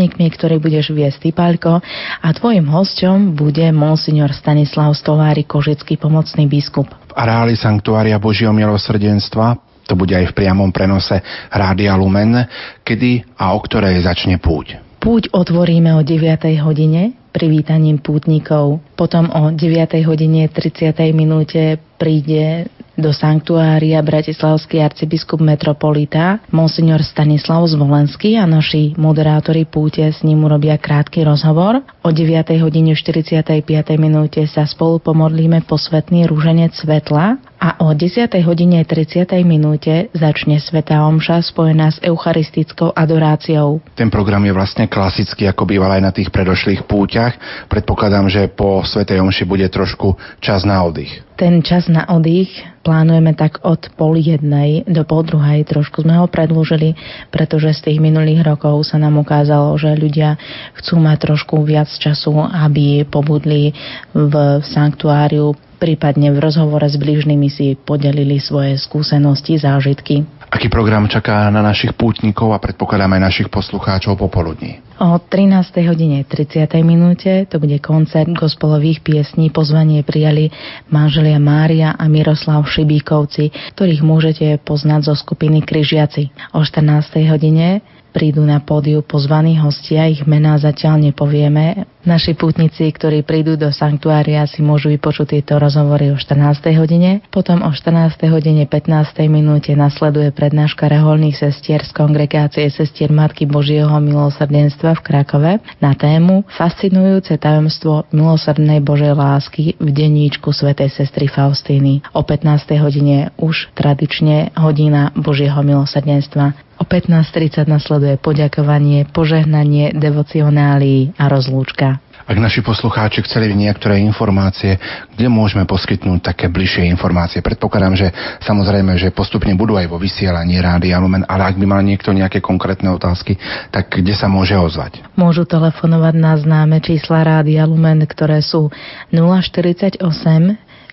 pútnikmi, ktorý budeš viesť Typalko a tvojim hosťom bude monsignor Stanislav Stolári, kožický pomocný biskup. V areáli Sanktuária Božieho milosrdenstva to bude aj v priamom prenose Rádia Lumen, kedy a o ktorej začne púť. Púť otvoríme o 9. hodine privítaním pútnikov. Potom o 9. hodine 30. minúte príde do sanktuária bratislavský arcibiskup metropolita Monsignor Stanislav Zvolenský a naši moderátori púte s ním urobia krátky rozhovor. O 9. hodine 45. minúte sa spolu pomodlíme posvetný rúženec svetla a o 10. hodine 30. minúte začne Sveta Omša spojená s eucharistickou adoráciou. Ten program je vlastne klasický, ako býval aj na tých predošlých púťach. Predpokladám, že po Svetej Omši bude trošku čas na oddych. Ten čas na oddych plánujeme tak od pol jednej do pol druhej. Trošku sme ho predlúžili, pretože z tých minulých rokov sa nám ukázalo, že ľudia chcú mať trošku viac času, aby pobudli v sanktuáriu prípadne v rozhovore s blížnymi si podelili svoje skúsenosti, zážitky. Aký program čaká na našich pútnikov a predpokladám aj našich poslucháčov popoludní? O 13. hodine 30. minúte to bude koncert gospelových piesní. Pozvanie prijali manželia Mária a Miroslav Šibíkovci, ktorých môžete poznať zo skupiny Kryžiaci. O 14. hodine prídu na pódiu pozvaní hostia, ich mená zatiaľ nepovieme. Naši pútnici, ktorí prídu do sanktuária, si môžu vypočuť tieto rozhovory o 14. hodine. Potom o 14. hodine 15. minúte nasleduje prednáška reholných sestier z kongregácie sestier Matky Božieho milosrdenstva v Krakove na tému Fascinujúce tajomstvo milosrdnej Božej lásky v denníčku svätej sestry Faustíny. O 15. hodine už tradične hodina Božieho milosrdenstva. O 15.30 nasleduje poďakovanie, požehnanie, devocionálii a rozlúčka. Ak naši poslucháči chceli niektoré informácie, kde môžeme poskytnúť také bližšie informácie? Predpokladám, že samozrejme, že postupne budú aj vo vysielaní Rádia Lumen, ale ak by mal niekto nejaké konkrétne otázky, tak kde sa môže ozvať? Môžu telefonovať na známe čísla Rádia Lumen, ktoré sú 048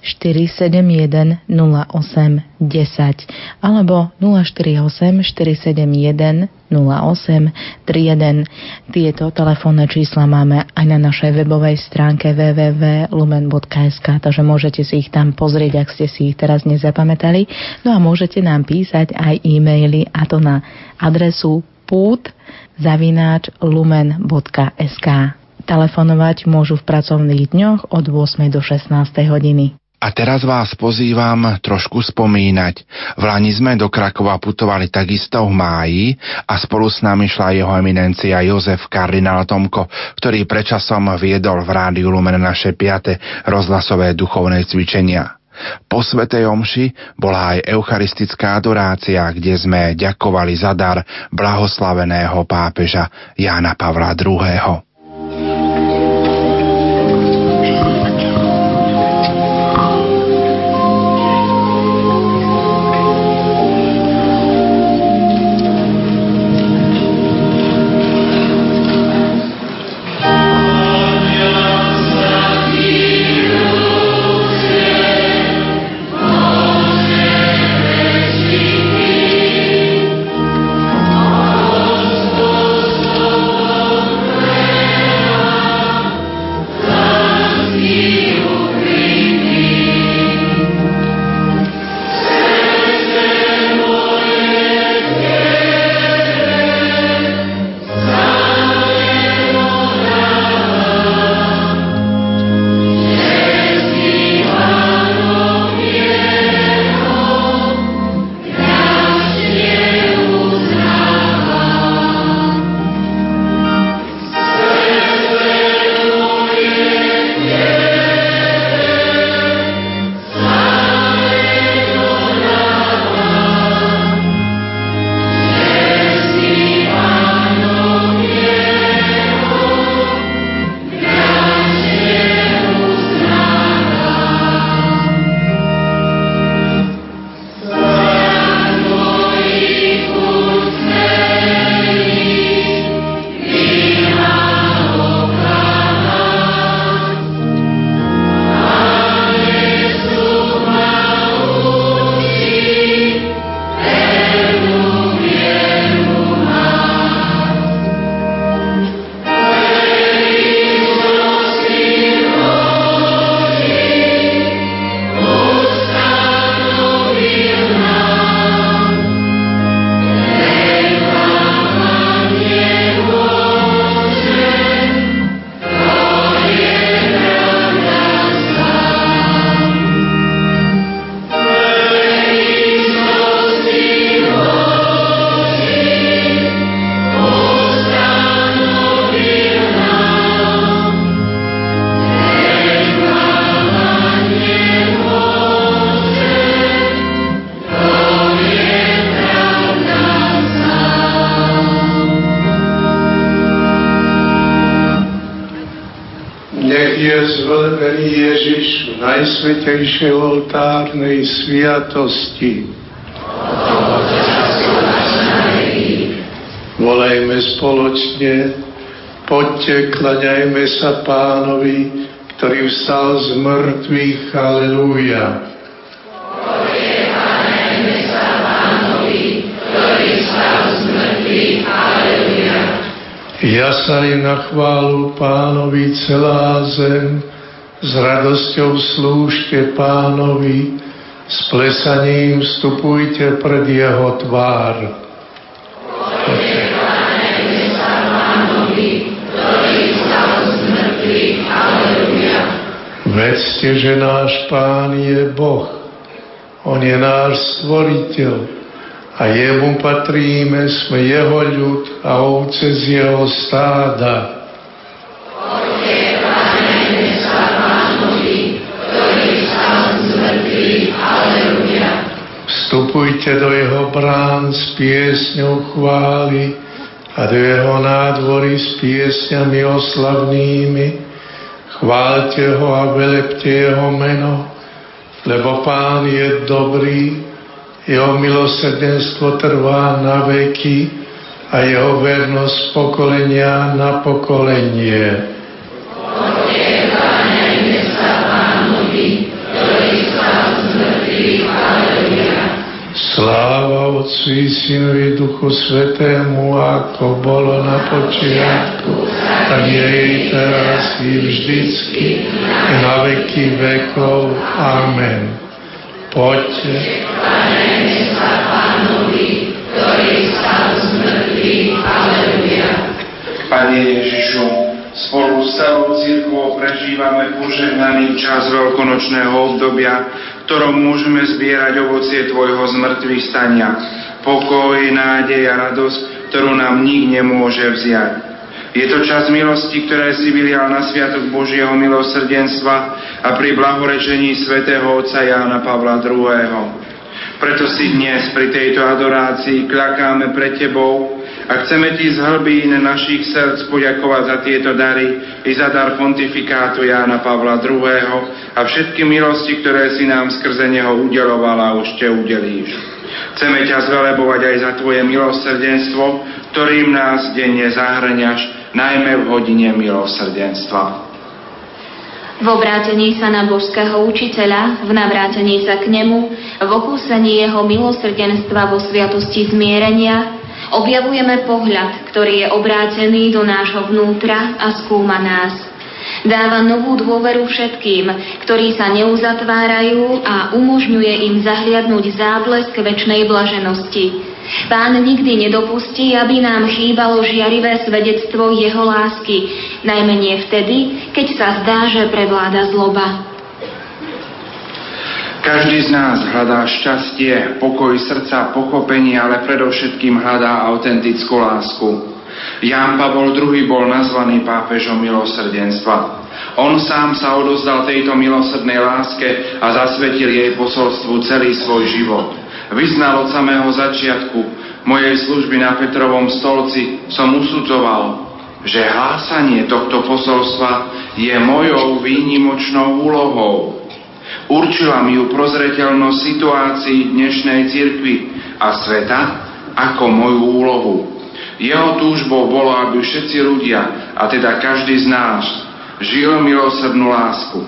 471 08 10 alebo 048 471 08 31. Tieto telefónne čísla máme aj na našej webovej stránke www.lumen.sk, takže môžete si ich tam pozrieť, ak ste si ich teraz nezapamätali. No a môžete nám písať aj e-maily a to na adresu pút zavináč lumen.sk. Telefonovať môžu v pracovných dňoch od 8. do 16. hodiny. A teraz vás pozývam trošku spomínať. V Lani sme do Krakova putovali takisto v máji a spolu s nami šla jeho eminencia Jozef kardinál Tomko, ktorý prečasom viedol v Rádiu Lumen naše piate rozhlasové duchovné cvičenia. Po Svetej Omši bola aj eucharistická adorácia, kde sme ďakovali za dar blahoslaveného pápeža Jána Pavla II. Najsvetejšej oltárnej sviatosti. Volajme spoločne, poďte, klaňajme sa pánovi, ktorý vstal z mŕtvych. Halelúja. Ja sa im na chválu pánovi celá zem, s radosťou slúžte pánovi, s plesaním vstupujte pred jeho tvár. Vedzte, že náš Pán je Boh. On je náš stvoriteľ a jemu patríme, sme jeho ľud a ovce z jeho stáda. Vstupujte do jeho brán s piesňou chvály a do jeho nádvory s piesňami oslavnými. Chválte ho a velepte jeho meno, lebo pán je dobrý jeho milosrdenstvo trvá na veky a jeho vernosť pokolenia na pokolenie. Sláva Otcu i Synovi Duchu Svetému, ako bolo na počiatku, tak je i teraz i vždycky, na veky vekov. Amen. Poďte. sa Pánovi, ktorý stal z mŕtvych. Aleluja. Pane Ježišu, spolu s celou církvou prežívame požehnaný čas veľkonočného obdobia, ktorom môžeme zbierať ovocie Tvojho zmrtvých stania. Pokoj, nádej a radosť, ktorú nám nik nemôže vziať. Je to čas milosti, ktoré si vylial na Sviatok Božieho milosrdenstva a pri blahorečení svätého Otca Jána Pavla II. Preto si dnes pri tejto adorácii klakáme pred Tebou a chceme Ti z hlbín našich srdc poďakovať za tieto dary i za dar pontifikátu Jána Pavla II. A všetky milosti, ktoré si nám skrze Neho udeloval a ešte udelíš. Chceme ťa zvelebovať aj za Tvoje milosrdenstvo, ktorým nás denne zahrňaš najmä v hodine milosrdenstva. V obrátení sa na božského učiteľa, v navrátení sa k nemu, v okúsení jeho milosrdenstva vo sviatosti zmierenia, objavujeme pohľad, ktorý je obrátený do nášho vnútra a skúma nás. Dáva novú dôveru všetkým, ktorí sa neuzatvárajú a umožňuje im zahliadnúť záblesk väčšnej blaženosti Pán nikdy nedopustí, aby nám chýbalo žiarivé svedectvo Jeho lásky, najmenej vtedy, keď sa zdá, že prevláda zloba. Každý z nás hľadá šťastie, pokoj srdca, pochopenie, ale predovšetkým hľadá autentickú lásku. Ján Pavol II bol nazvaný pápežom milosrdenstva. On sám sa odozdal tejto milosrdnej láske a zasvetil jej posolstvu celý svoj život vyznal od samého začiatku mojej služby na Petrovom stolci, som usudzoval, že hlásanie tohto posolstva je mojou výnimočnou úlohou. Určila mi ju prozreteľnosť situácií dnešnej cirkvi a sveta ako moju úlohu. Jeho túžbou bolo, aby všetci ľudia, a teda každý z nás, žil milosrdnú lásku.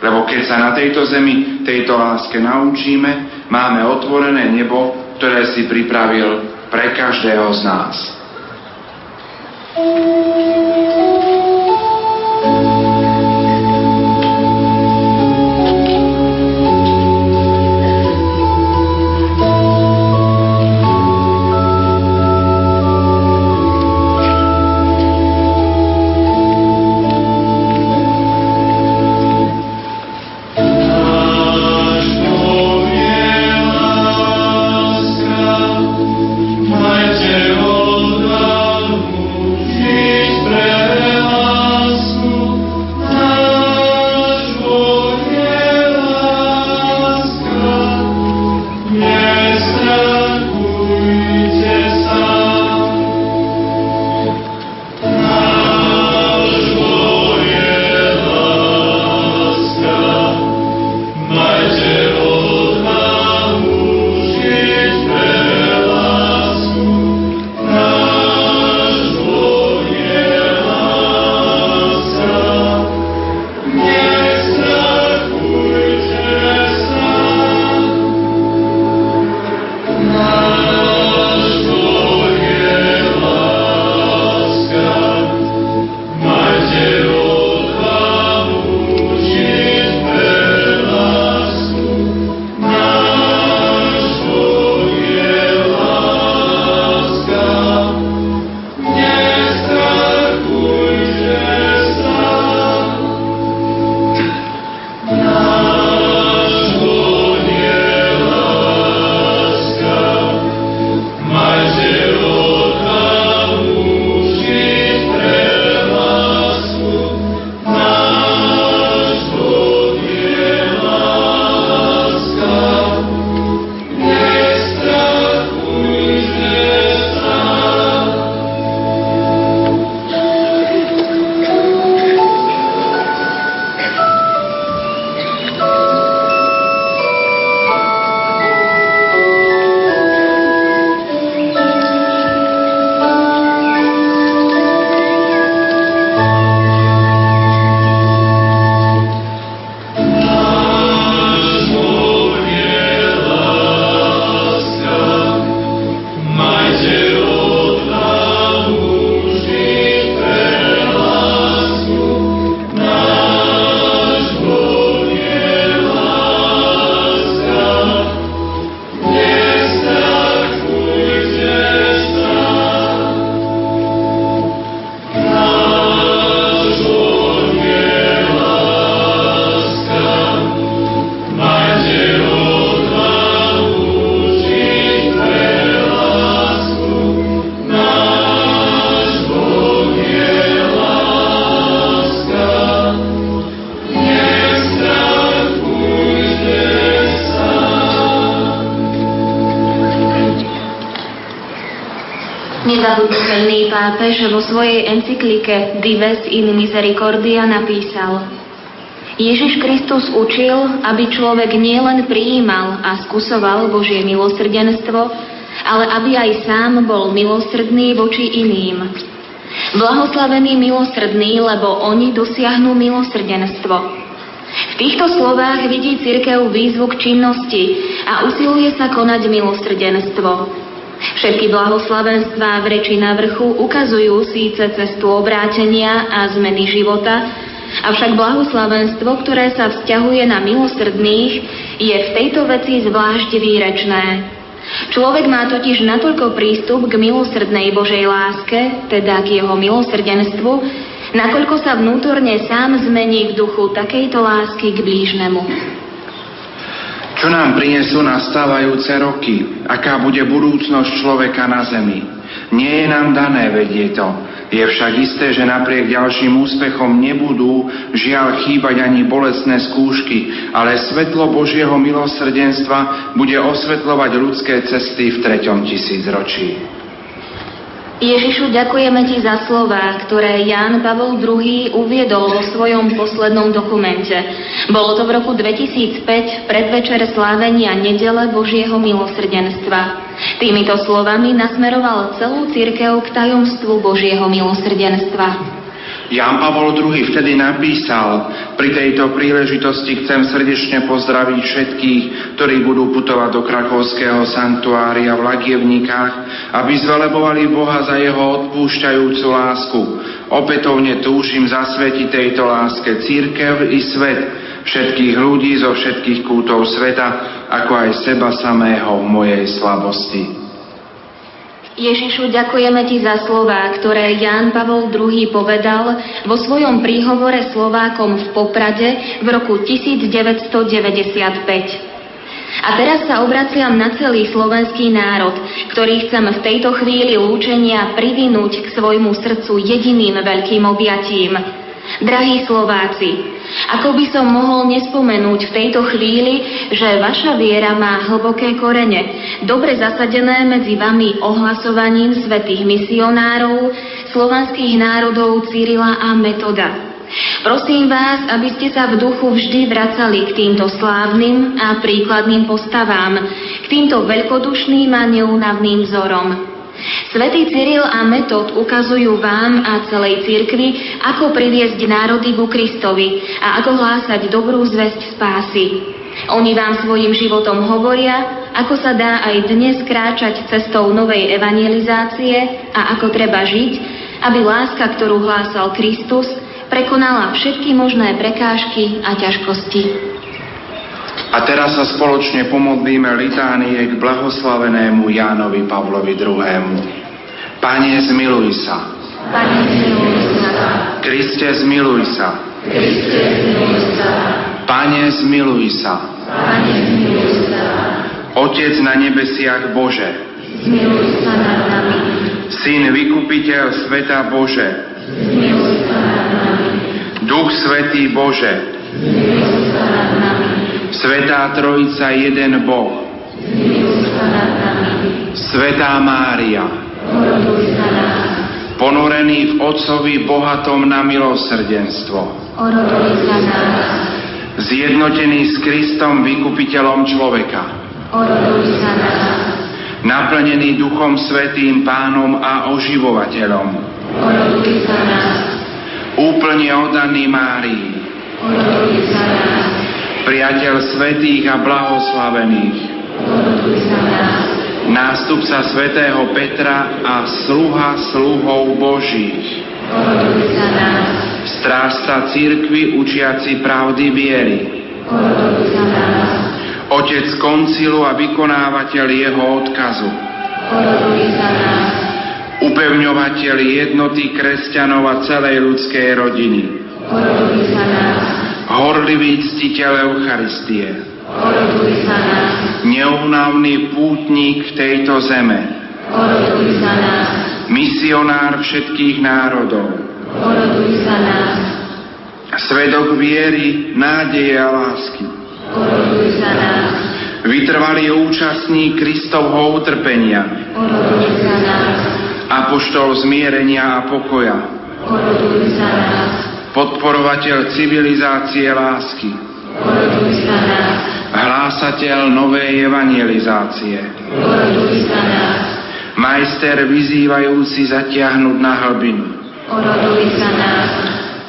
Lebo keď sa na tejto zemi tejto láske naučíme, máme otvorené nebo, ktoré si pripravil pre každého z nás. Nezabudnutelný pápež vo svojej encyklike Dives in Misericordia napísal Ježiš Kristus učil, aby človek nielen prijímal a skusoval Božie milosrdenstvo, ale aby aj sám bol milosrdný voči iným. Blahoslavení milosrdní, lebo oni dosiahnu milosrdenstvo. V týchto slovách vidí cirkev výzvu k činnosti a usiluje sa konať milosrdenstvo. Všetky blahoslavenstvá v reči na vrchu ukazujú síce cestu obrátenia a zmeny života, avšak blahoslavenstvo, ktoré sa vzťahuje na milosrdných, je v tejto veci zvlášť výrečné. Človek má totiž natoľko prístup k milosrdnej Božej láske, teda k jeho milosrdenstvu, nakoľko sa vnútorne sám zmení v duchu takejto lásky k blížnemu. Čo nám prinesú nastávajúce roky? Aká bude budúcnosť človeka na zemi? Nie je nám dané vedieť to. Je však isté, že napriek ďalším úspechom nebudú žiaľ chýbať ani bolestné skúšky, ale svetlo Božieho milosrdenstva bude osvetľovať ľudské cesty v treťom tisícročí. Ježišu, ďakujeme Ti za slova, ktoré Ján Pavol II uviedol vo svojom poslednom dokumente. Bolo to v roku 2005, predvečer slávenia nedele Božieho milosrdenstva. Týmito slovami nasmeroval celú církev k tajomstvu Božieho milosrdenstva. Jan Pavol II vtedy napísal, pri tejto príležitosti chcem srdečne pozdraviť všetkých, ktorí budú putovať do krakovského sanktuária v Lagievnikách, aby zvelebovali Boha za jeho odpúšťajúcu lásku. Opätovne túžim zasvetiť tejto láske církev i svet, všetkých ľudí zo všetkých kútov sveta, ako aj seba samého v mojej slabosti. Ježišu, ďakujeme Ti za slová, ktoré Ján Pavol II povedal vo svojom príhovore Slovákom v Poprade v roku 1995. A teraz sa obraciam na celý slovenský národ, ktorý chcem v tejto chvíli lúčenia privinúť k svojmu srdcu jediným veľkým objatím. Drahí Slováci, ako by som mohol nespomenúť v tejto chvíli, že vaša viera má hlboké korene, dobre zasadené medzi vami ohlasovaním svetých misionárov, slovanských národov Cyrila a Metoda. Prosím vás, aby ste sa v duchu vždy vracali k týmto slávnym a príkladným postavám, k týmto veľkodušným a neúnavným vzorom. Svetý Cyril a Metod ukazujú vám a celej cirkvi, ako priviesť národy ku Kristovi a ako hlásať dobrú zväzť spásy. Oni vám svojim životom hovoria, ako sa dá aj dnes kráčať cestou novej evangelizácie a ako treba žiť, aby láska, ktorú hlásal Kristus, prekonala všetky možné prekážky a ťažkosti. A teraz sa spoločne pomodlíme litánie k blahoslavenému Jánovi Pavlovi II. Pane, zmiluj sa. Pane, zmiluj sa. Kriste, zmiluj sa. Kriste, zmiluj sa. Pane, zmiluj sa. Pane, zmiluj sa. Otec na nebesiach Bože. Zmiluj sa nad nami. Syn vykupiteľ sveta Bože. Zmiluj sa nad nami. Duch Svetý Bože. Zmiluj sa nad nami. Svetá Trojica, jeden Boh. Svetá Mária. Ponorený v Otcovi bohatom na milosrdenstvo. Zjednotený s Kristom, vykupiteľom človeka. Naplnený Duchom Svetým Pánom a oživovateľom. Úplne oddaný Márii. Priateľ svetých a blahoslavených, nástupca svätého Petra a sluha sluhov Božích, strážca církvy učiaci pravdy viery, otec koncilu a vykonávateľ jeho odkazu, upevňovateľ jednoty kresťanov a celej ľudskej rodiny, horlivý ctiteľ Eucharistie. Neúnavný pútnik v tejto zeme. Misionár všetkých národov, za nás. Svedok viery, nádeje a lásky. Vytrvalý účastník Kristovho utrpenia. Apoštol zmierenia a pokoja. Podporovateľ civilizácie lásky. Hlásateľ novej evangelizácie. Majster vyzývajúci zatiahnuť na hlbinu.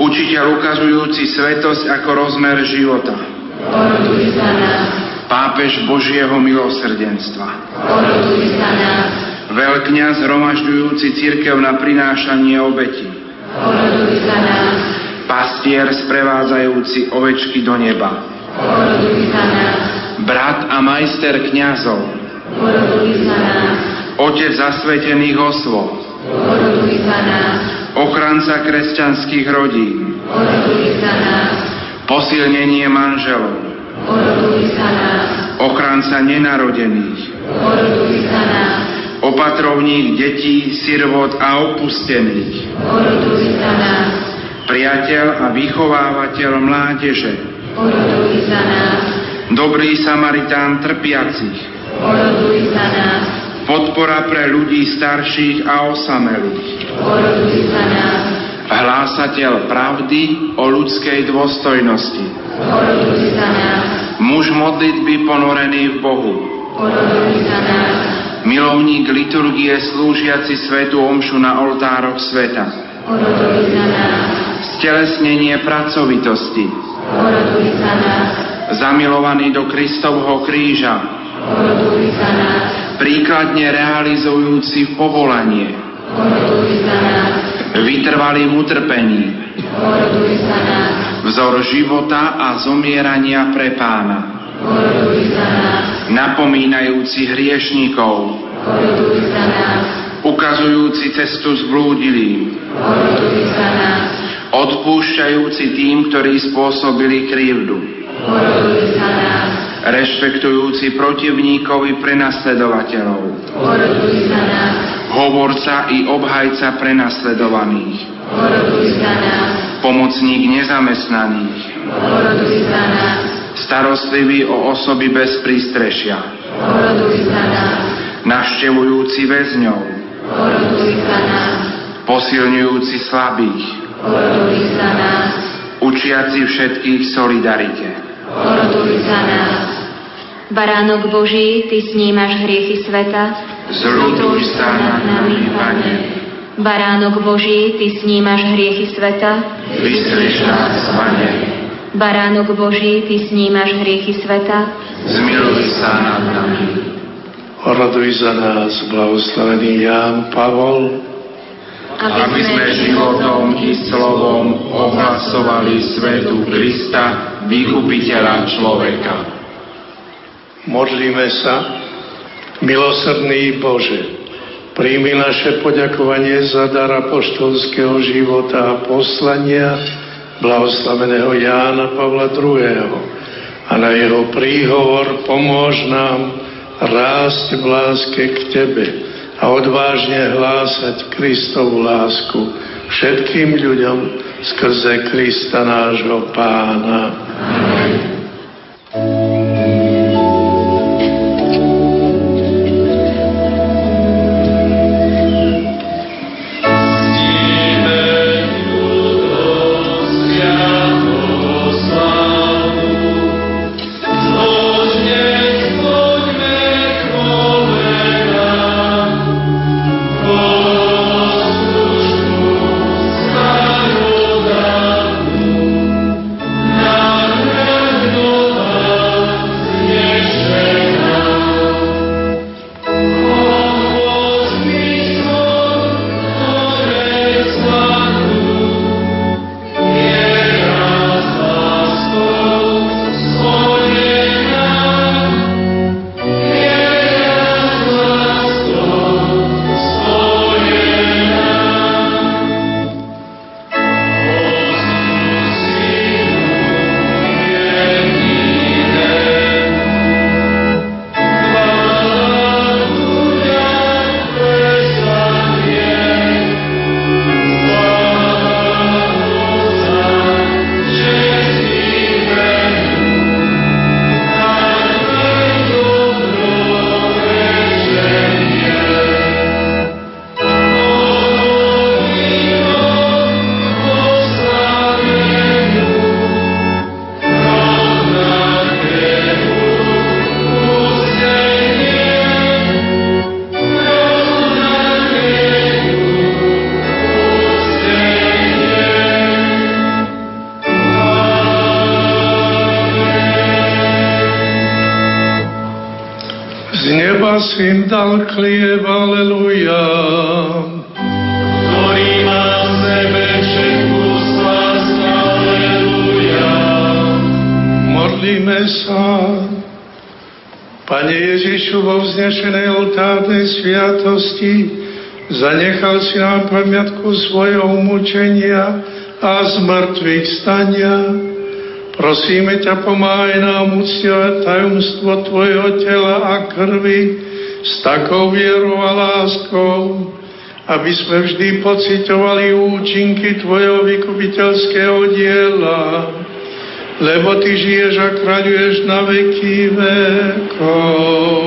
Učiteľ ukazujúci svetosť ako rozmer života. Pápež Božieho milosrdenstva. Veľkňaz hromažďujúci církev na prinášanie obeti. Pastier sprevádzajúci ovečky do neba. Brat a majster kňazov. Otec zasvetených osôb. Ochranca kresťanských rodín. Posilnenie manželov. Ochranca nenarodených. Opatrovník detí, sirvot a opustených. Priateľ a vychovávateľ mládeže. Oroduj za nás. Dobrý Samaritán trpiacich. Oroduj za nás. Podpora pre ľudí starších a osamelých. Oroduj za nás. Hlásateľ pravdy o ľudskej dôstojnosti. Oroduj za nás. Muž modlitby ponorený v Bohu. Oroduj za nás. Milovník liturgie slúžiaci svetu omšu na oltároch sveta. Oroduj za nás. Stelesnenie pracovitosti. Oroduj za nás. Zamilovaný do Kristovho kríža. Oroduj za nás. Príkladne realizujúci povolanie. Oroduj za nás. Vytrvalý v utrpení. Oroduj za nás. Vzor života a zomierania pre pána. Oroduj za nás. Napomínajúci hriešnikov. Oroduj za nás. Ukazujúci cestu zblúdilým. Odpúšťajúci tým, ktorí spôsobili krivdu. Rešpektujúci protivníkovi prenasledovateľov. Hovorca i obhajca prenasledovaných. Pomocník nezamestnaných. Starostlivý o osoby bez prístrešia. Navštevujúci väzňov. Oroduj za nás. Posilňujúci slabých. Oroduj za nás. Učiaci všetkých solidarite. Oroduj za nás. Baránok Boží, Ty snímaš hriechy sveta. Zľutuj sa nad nami, Pane. Baránok Boží, Ty snímaš hriechy sveta. Vystrieš nás, Pane. Baránok Boží, Ty snímaš hriechy sveta. Zmiluj sa nad nami. Oroduj za nás, blahoslavený Ján Pavol, aby sme životom i slovom ohlasovali svetu Krista, vykupiteľa človeka. modlíme sa. Milosrdný Bože, príjmi naše poďakovanie za dar apoštolského života a poslania blahoslaveného Jána Pavla II. A na jeho príhovor pomôž nám rásť v láske k Tebe a odvážne hlásať Kristovu lásku všetkým ľuďom skrze Krista nášho Pána. Národom a Syn dal chlieb, aleluja. Ktorý má v sebe všetku spásť, aleluja. Modlíme sa. Pane Ježišu, vo vznešenej oltárnej sviatosti zanechal si nám pamiatku svojho umúčenia a zmrtvých stania. Prosíme ťa, pomáhaj nám uctievať tajomstvo Tvojho tela a krvi s takou vierou a láskou, aby sme vždy pocitovali účinky Tvojho vykupiteľského diela lebo Ty žiješ a kráľuješ na veky vekov.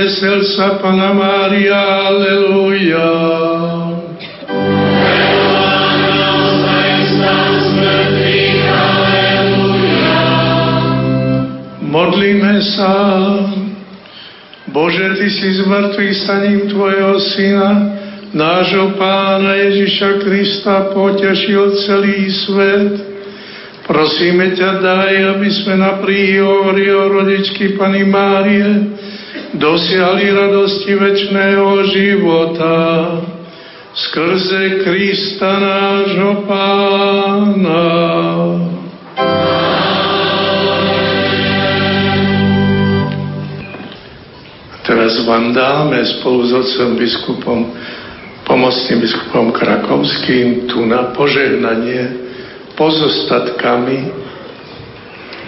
Vesel sa, Pana Mária, aleluja. Modlíme sa. Bože, Ty si z mŕtvych staním Tvojho Syna, nášho Pána Ježiša Krista, potešil celý svet Prosíme ťa, daj, aby sme na príhovori o rodičky Pany Márie dosiahli radosti väčšného života skrze Krista nášho Pána. Teraz vám dáme spolu s otcom biskupom, pomocným biskupom Krakovským tu na požehnanie pozostatkami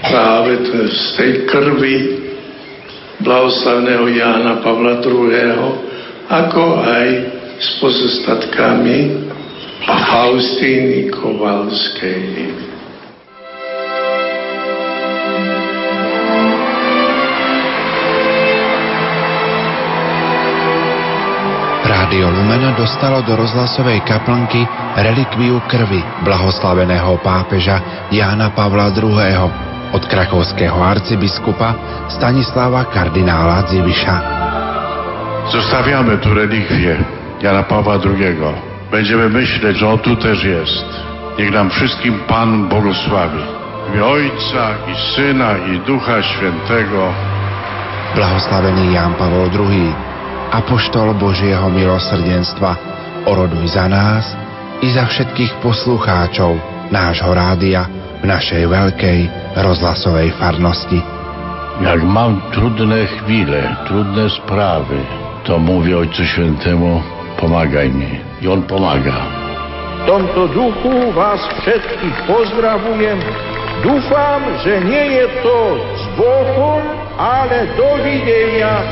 práve z tej krvi blahoslavného Jána Pavla II., ako aj s pozostatkami Faustíny Kovalskej. Rádio Lumena dostalo do rozhlasovej kaplnky relikviu krvi blahoslaveného pápeža Jána Pavla II. Od krakovského arcybiskupa Stanislava kardinála Dziwisza. Zostawiamy tu relikwie Jana Pawła II. Będziemy myśleć, że On tu też jest. Niech nam wszystkim Pan błogosławi. W imię Ojca i Syna i Ducha Świętego. Blahoslavený Ján Pavol II apoštol Božieho milosrdenstva, oroduj za nás i za všetkých poslucháčov nášho rádia v našej veľkej rozhlasovej farnosti. Jak mam trudne chwile, trudne sprawy, to mówię Ojcu Świętemu, pomagaj mi. I On pomaga. W tomto duchu Was wszystkich pozdrawiam. Dufam, że nie jest to z Bogu, ale do widzenia.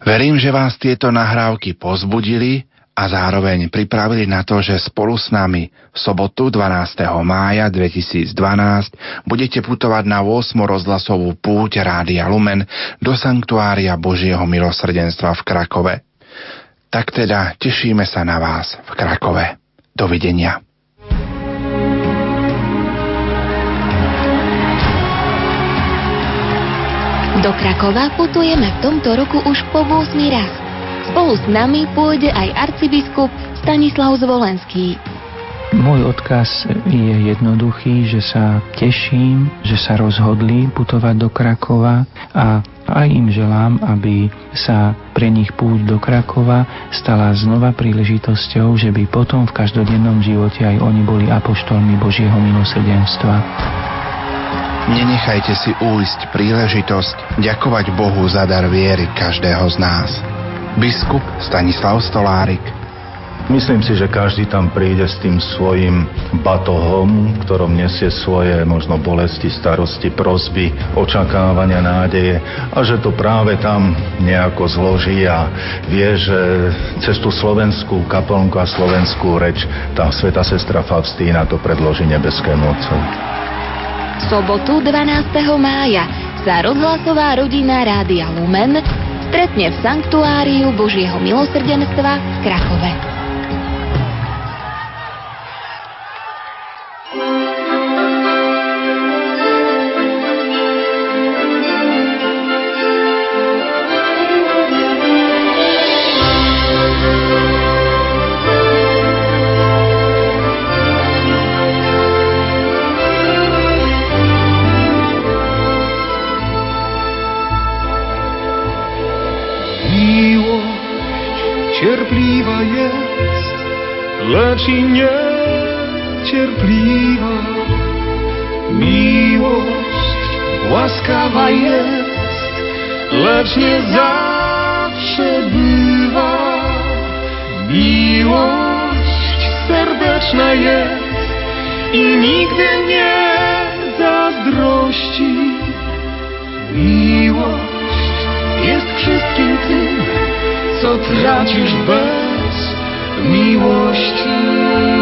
Verím, že vás tieto nahrávky pozbudili a zároveň pripravili na to, že spolu s nami v sobotu 12. mája 2012 budete putovať na 8. rozhlasovú púť Rádia Lumen do Sanktuária Božieho milosrdenstva v Krakove. Tak teda tešíme sa na vás v Krakove. Dovidenia. Do Krakova putujeme v tomto roku už po 8 raz. Spolu s nami pôjde aj arcibiskup Stanislav Zvolenský. Môj odkaz je jednoduchý, že sa teším, že sa rozhodli putovať do Krakova a aj im želám, aby sa pre nich púť do Krakova stala znova príležitosťou, že by potom v každodennom živote aj oni boli apoštolmi Božieho milosrdenstva. Nenechajte si újsť príležitosť ďakovať Bohu za dar viery každého z nás. Biskup Stanislav Stolárik Myslím si, že každý tam príde s tým svojim batohom, ktorom nesie svoje možno bolesti, starosti, prosby, očakávania, nádeje a že to práve tam nejako zloží a vie, že cez tú slovenskú kaplnku a slovenskú reč tá sveta sestra Faustína to predloží nebeskému Otcovi. V sobotu 12. mája sa rozhlasová rodina Rádia Lumen stretne v Sanktuáriu Božieho milosrdenstva v Krakove. jest, lecz nie zawsze bywa. Miłość serdeczna jest i nigdy nie zazdrości. Miłość jest wszystkim tym, co tracisz bez miłości.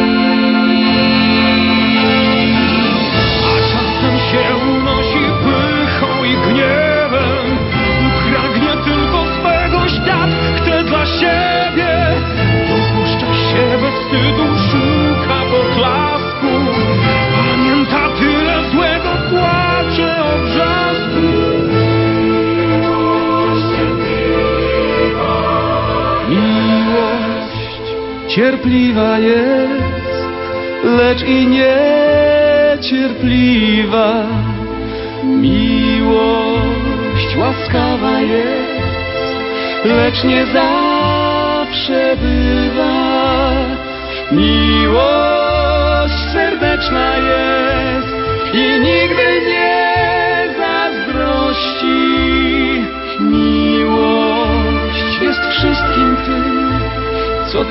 Cierpliwa jest, lecz i niecierpliwa. Miłość łaskawa jest, lecz nie zawsze bywa. Miłość serdeczna jest i nigdy nie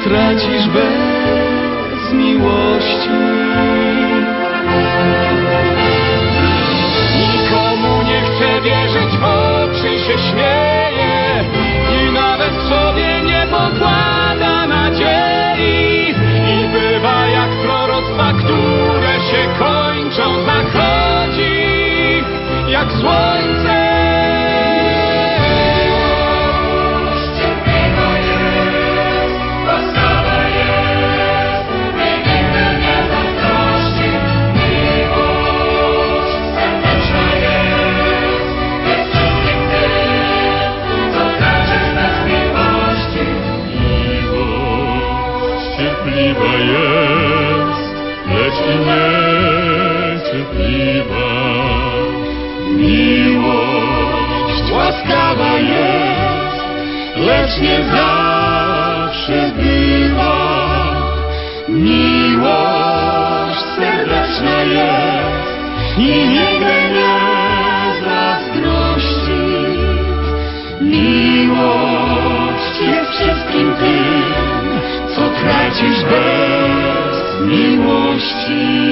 tracisz bez miłości. Nikomu nie chcę wierzyć, w oczy się śmieje i nawet sobie nie pokłada nadziei. I bywa jak proroctwa, które się kończą, zachodzi jak słońce. Lecz nie zawsze bywa. Miłość serdeczna jest i nigdy nie zazdrości. Miłość jest wszystkim tym, co tracisz bez miłości.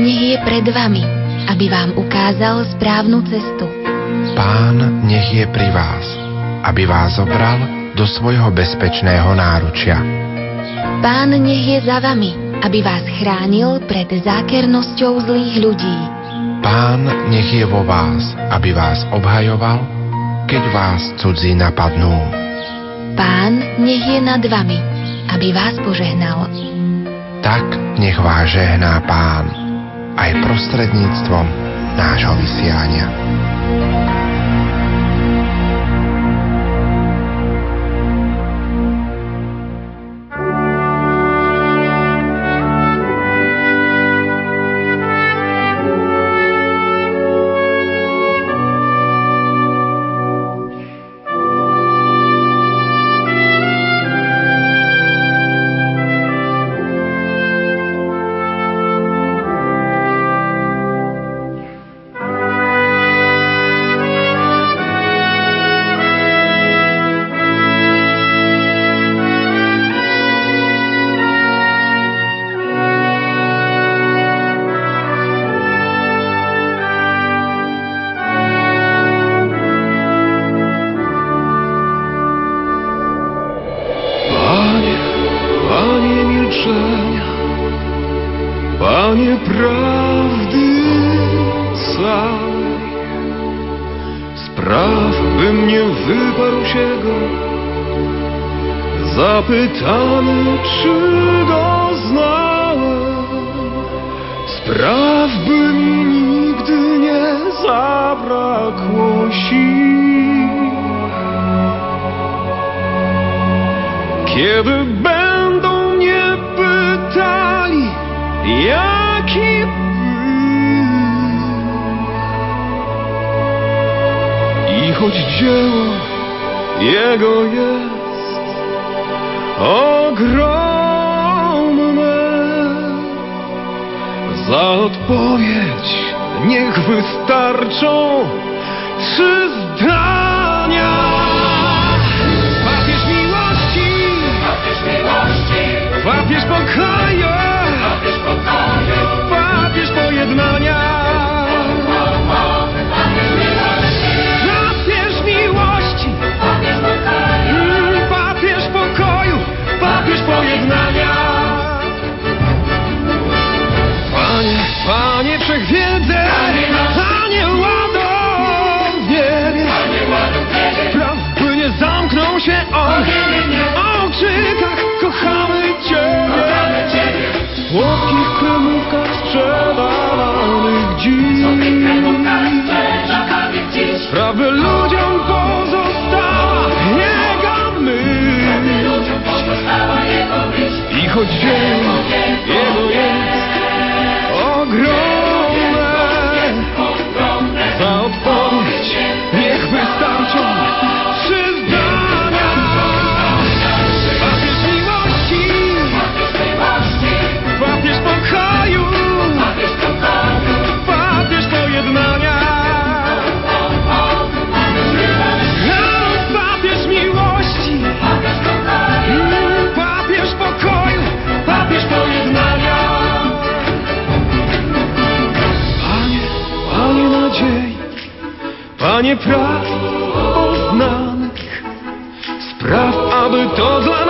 Nech je pred vami, aby vám ukázal správnu cestu. Pán nech je pri vás, aby vás zobral do svojho bezpečného náručia. Pán nech je za vami, aby vás chránil pred zákernosťou zlých ľudí. Pán nech je vo vás, aby vás obhajoval, keď vás cudzí napadnú. Pán nech je nad vami, aby vás požehnal. Tak nech vás žehná Pán aj prostredníctvom nášho vysiania. Trzy zdania. Papież miłości. Papież pokoju Papież Sprawy ludziom pozostała Jego myśl. I choć dzieło Jego Panie praw poznanych Spraw, aby to dla